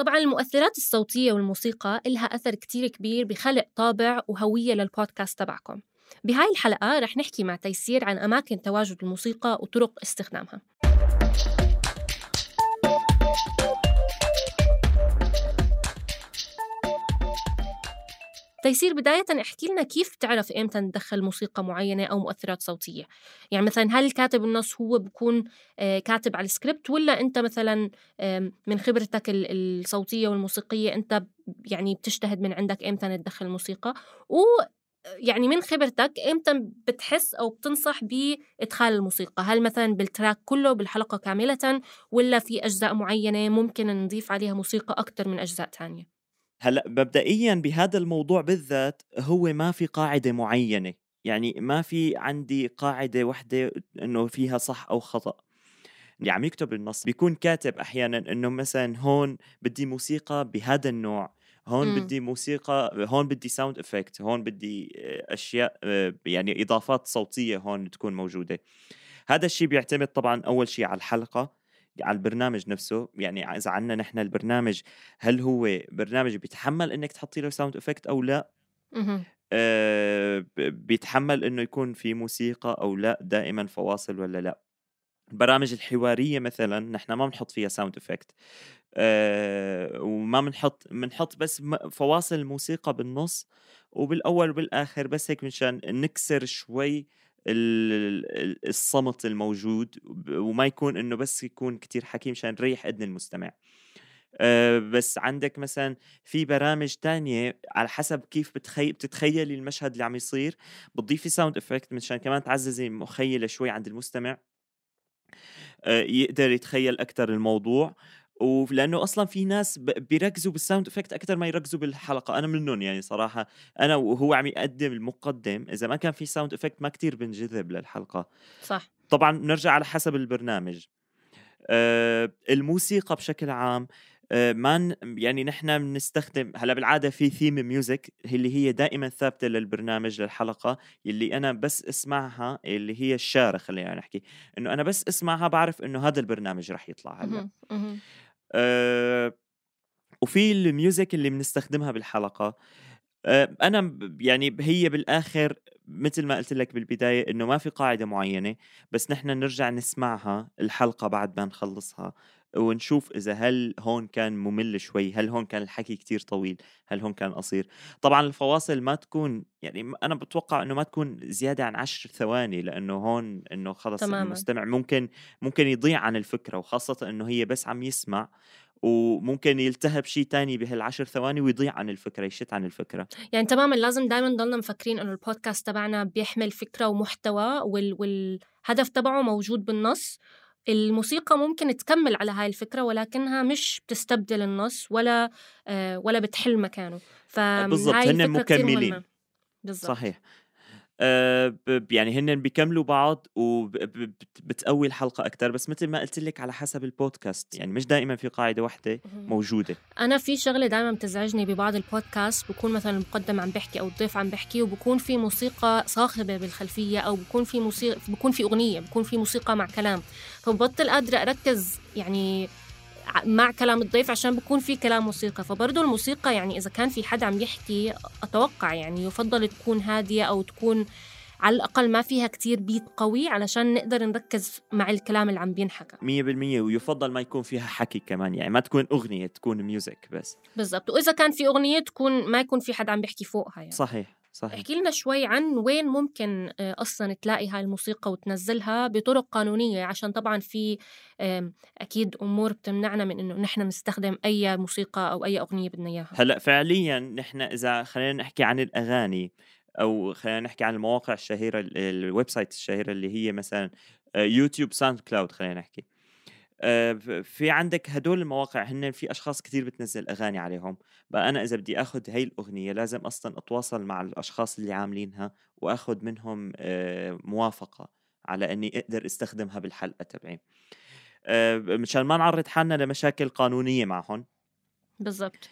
طبعا المؤثرات الصوتية والموسيقى إلها أثر كتير كبير بخلق طابع وهوية للبودكاست تبعكم. بهاي الحلقة رح نحكي مع تيسير عن أماكن تواجد الموسيقى وطرق استخدامها. تيسير بداية احكي لنا كيف تعرف إمتى تدخل موسيقى معينة أو مؤثرات صوتية؟ يعني مثلا هل كاتب النص هو بكون آه، كاتب على السكريبت ولا أنت مثلا من خبرتك الصوتية والموسيقية أنت يعني بتجتهد من عندك إمتى تدخل الموسيقى؟ و يعني من خبرتك إمتى بتحس أو بتنصح بإدخال الموسيقى؟ هل مثلا بال track كله بالحلقة كاملة ولا في أجزاء معينة ممكن نضيف عليها موسيقى أكثر من أجزاء تانية؟ هلأ مبدئيا بهذا الموضوع بالذات هو ما في قاعدة معينة يعني ما في عندي قاعدة وحدة إنه فيها صح أو خطأ اللي عم يكتب النص بيكون كاتب أحيانا إنه مثلا هون بدي موسيقى بهذا النوع هون م. بدي موسيقى هون بدي sound effect هون بدي أشياء يعني إضافات صوتية هون تكون موجودة هذا الشيء بيعتمد طبعا أول شيء على الحلقة على البرنامج نفسه يعني إذا عندنا نحن البرنامج هل هو برنامج بيتحمل إنك تحطي له sound effect أو لا؟ آه بيتحمل إنه يكون في موسيقى أو لا دائما فواصل ولا لا؟ البرامج الحوارية مثلا نحن ما بنحط فيها sound effect أه وما بنحط بنحط بس فواصل الموسيقى بالنص وبالأول وبالاخر بس هيك مشان نكسر شوي الصمت الموجود وما يكون إنه بس يكون كتير حكي مشان نريح إذن المستمع. أه بس عندك مثلا في برامج تانية على حسب كيف بتخي... بتتخيلي المشهد اللي عم يصير بتضيفي sound effect مشان كمان تعززي مخيلة شوي عند المستمع. أه يقدر يتخيل أكثر الموضوع. ولأنه أصلا في ناس بيركزوا بال sound effect أكثر ما يركزوا بالحلقة. أنا منهم يعني صراحة. أنا وهو عم يقدم المقدم إذا ما كان في sound effect ما كتير بنجذب للحلقة. صح. طبعا بنرجع على حسب البرنامج. آه الموسيقى بشكل عام آه ما يعني نحن بنستخدم هلأ بالعادة في theme music اللي هي دائما ثابتة للبرنامج للحلقة اللي أنا بس اسمعها اللي هي الشاره خلينا نحكي إنه أنا بس اسمعها بعرف إنه هذا البرنامج رح يطلع هلأ. آه وفي ال music اللي بنستخدمها بالحلقة. آه أنا يعني هي بالآخر مثل ما قلت لك بالبداية إنه ما في قاعدة معينة بس نحن نرجع نسمعها الحلقة بعد ما نخلصها. ونشوف إذا هل هون كان ممل شوي هل هون كان الحكي كتير طويل هل هون كان قصير طبعا الفواصل ما تكون يعني أنا بتوقع إنه ما تكون زيادة عن عشر ثواني لأنه هون إنه خلص تماما. المستمع ممكن ممكن يضيع عن الفكرة وخاصة إنه هي بس عم يسمع وممكن يلتهب شيء تاني بهالعشر ثواني ويضيع عن الفكرة يشت عن الفكرة يعني تماما لازم دائما نضلنا مفكرين إنه البودكاست تبعنا بيحمل فكرة ومحتوى وال... والهدف تبعه موجود بالنص الموسيقى ممكن تكمل على هاي الفكرة ولكنها مش بتستبدل النص ولا آه ولا بتحل مكانه. بالضبط. هن مكملين. بالضبط. صحيح. آه، يعني هن بيكملوا بعض وبتقوي الحلقة أكثر بس مثل ما قلت لك على حسب البودكاست يعني مش دائما في قاعدة واحدة موجودة. أنا في شغلة دائما بتزعجني ببعض البودكاست بكون مثلا المقدم عم بحكي أو الضيف عم بحكي وبكون في موسيقى صاخبة بالخلفية أو بكون في موسيقى بكون في أغنية بكون في موسيقى مع كلام. فببطل قادره أركز يعني مع كلام الضيف عشان بكون في كلام موسيقى. فبرضه الموسيقى يعني إذا كان في حد عم يحكي أتوقع يعني يفضل تكون هادية أو تكون على الأقل ما فيها كتير بيت قوي علشان نقدر نركز مع الكلام اللي عم بينحكى. مية بالمية ويفضل ما يكون فيها حكي كمان. يعني ما تكون أغنية تكون ميوزك بس. بالضبط. وإذا كان في أغنية تكون ما يكون في حد عم بيحكي فوقها يعني. صحيح. صحيح. احكي لنا شوي عن وين ممكن آه، أصلا تلاقي هاي الموسيقى وتنزلها بطرق قانونية عشان طبعا في أكيد أمور بتمنعنا من إنه نحن نستخدم أي موسيقى أو أي أغنية بدنا إياها. هلأ فعليا نحن إذا خلينا نحكي عن الأغاني أو خلينا نحكي عن المواقع الشهيرة ال website الشهيرة اللي هي مثلا يوتيوب ساوند كلاود خلينا نحكي. آه، في عندك هدول المواقع هن في أشخاص كثير بتنزل أغاني عليهم. بقى أنا إذا بدي اخذ هاي الأغنية لازم أصلا أتواصل مع الأشخاص اللي عاملينها واخذ منهم آه، موافقة على إني أقدر أستخدمها بالحلقة تبعي. آه، مشان ما نعرض حالنا لمشاكل قانونية معهم. بالضبط.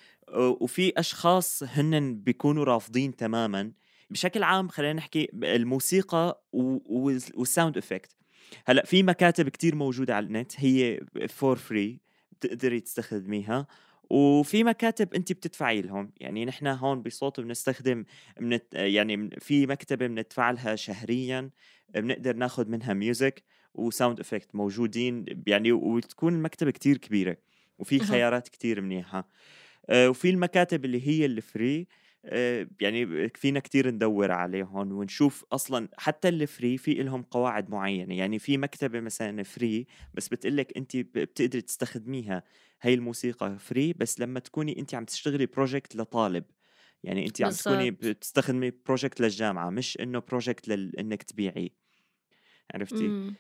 وفي أشخاص هن بيكونوا رافضين تماما. بشكل عام خلينا نحكي الموسيقى وال sound effect هلأ في مكاتب كتير موجودة على النت هي for free بتقدري تستخدميها وفي مكاتب انت بتدفعي لهم. يعني نحن هون بصوت بنستخدم منت يعني في مكتبة بندفع لها شهريا بنقدر ناخذ منها music و sound effect موجودين يعني وتكون المكتبة كتير كبيرة وفي خيارات كتير منيحة. آه، وفي المكاتب اللي هي ال free يعني فينا كتير ندور عليهم ونشوف أصلا حتى ال free في لهم قواعد معينة. يعني في مكتبة مثلا free بس بتقلك انت بتقدري تستخدميها هي الموسيقى free بس لما تكوني انت عم تشتغلي project لطالب. يعني انت عم تكوني بتستخدمي project للجامعة مش إنه project لانك تبيعيه عرفتي؟ مم.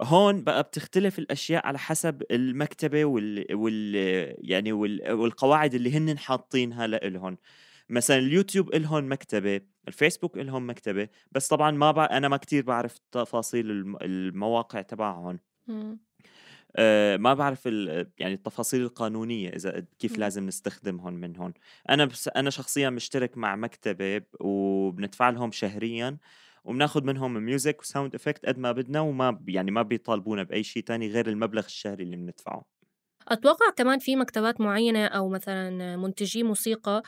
هون بقى بتختلف الأشياء على حسب المكتبة وال, وال... يعني وال... والقواعد اللي هن حاطينها لإلهم. مثلا اليوتيوب إلهم مكتبة الفيسبوك إلهم مكتبة بس طبعا ما بع... أنا ما كتير بعرف تفاصيل المواقع تبعهم. آه ما بعرف يعني التفاصيل القانونية إذا كيف لازم نستخدمهم من هون. أنا بس أنا شخصيا مشترك مع مكتبة وبندفع لهم شهريا وبناخذ منهم music و sound effect قد ما بدنا وما يعني ما بيطالبونا بأي شيء تاني غير المبلغ الشهري اللي بندفعه. أتوقع كمان في مكتبات معينة أو مثلا منتجي موسيقى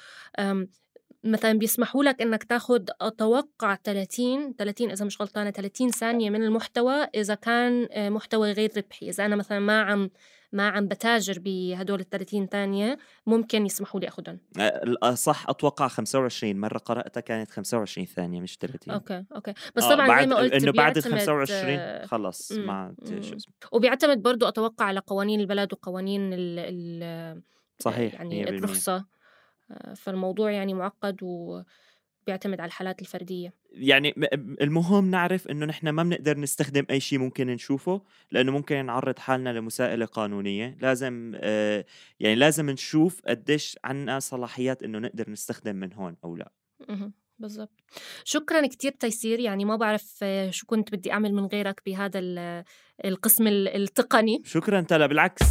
مثلا بيسمحوا لك إنك تاخذ أتوقع 30 30 إذا مش غلطانة 30 ثانية من المحتوى إذا كان آه، محتوى غير ربحي. إذا أنا مثلا ما عم ما عم بتاجر بهدول ال 30 ثانية ممكن يسمحوا لي اخذهم آه، صح أتوقع 25 مرة قراتها كانت 25 ثانية مش 30 okay okay. بس آه طبعا زي ما قلت إنه بعد ال 25 خلص ما شو اسمه. وبيعتمد برضه أتوقع على قوانين البلد وقوانين ال صحيح يعني الرخصة. فالموضوع يعني معقد وبيعتمد على الحالات الفردية. يعني المهم نعرف إنه نحن ما بنقدر نستخدم أي شيء ممكن نشوفه لأنه ممكن نعرض حالنا لمساءله قانونية. لازم آه، يعني لازم نشوف قديش عنا صلاحيات إنه نقدر نستخدم من هون أو لا. بالضبط. شكرا كتير تيسير. يعني ما بعرف آه، شو كنت بدي أعمل من غيرك بهذا القسم التقني. شكرا تلا بالعكس.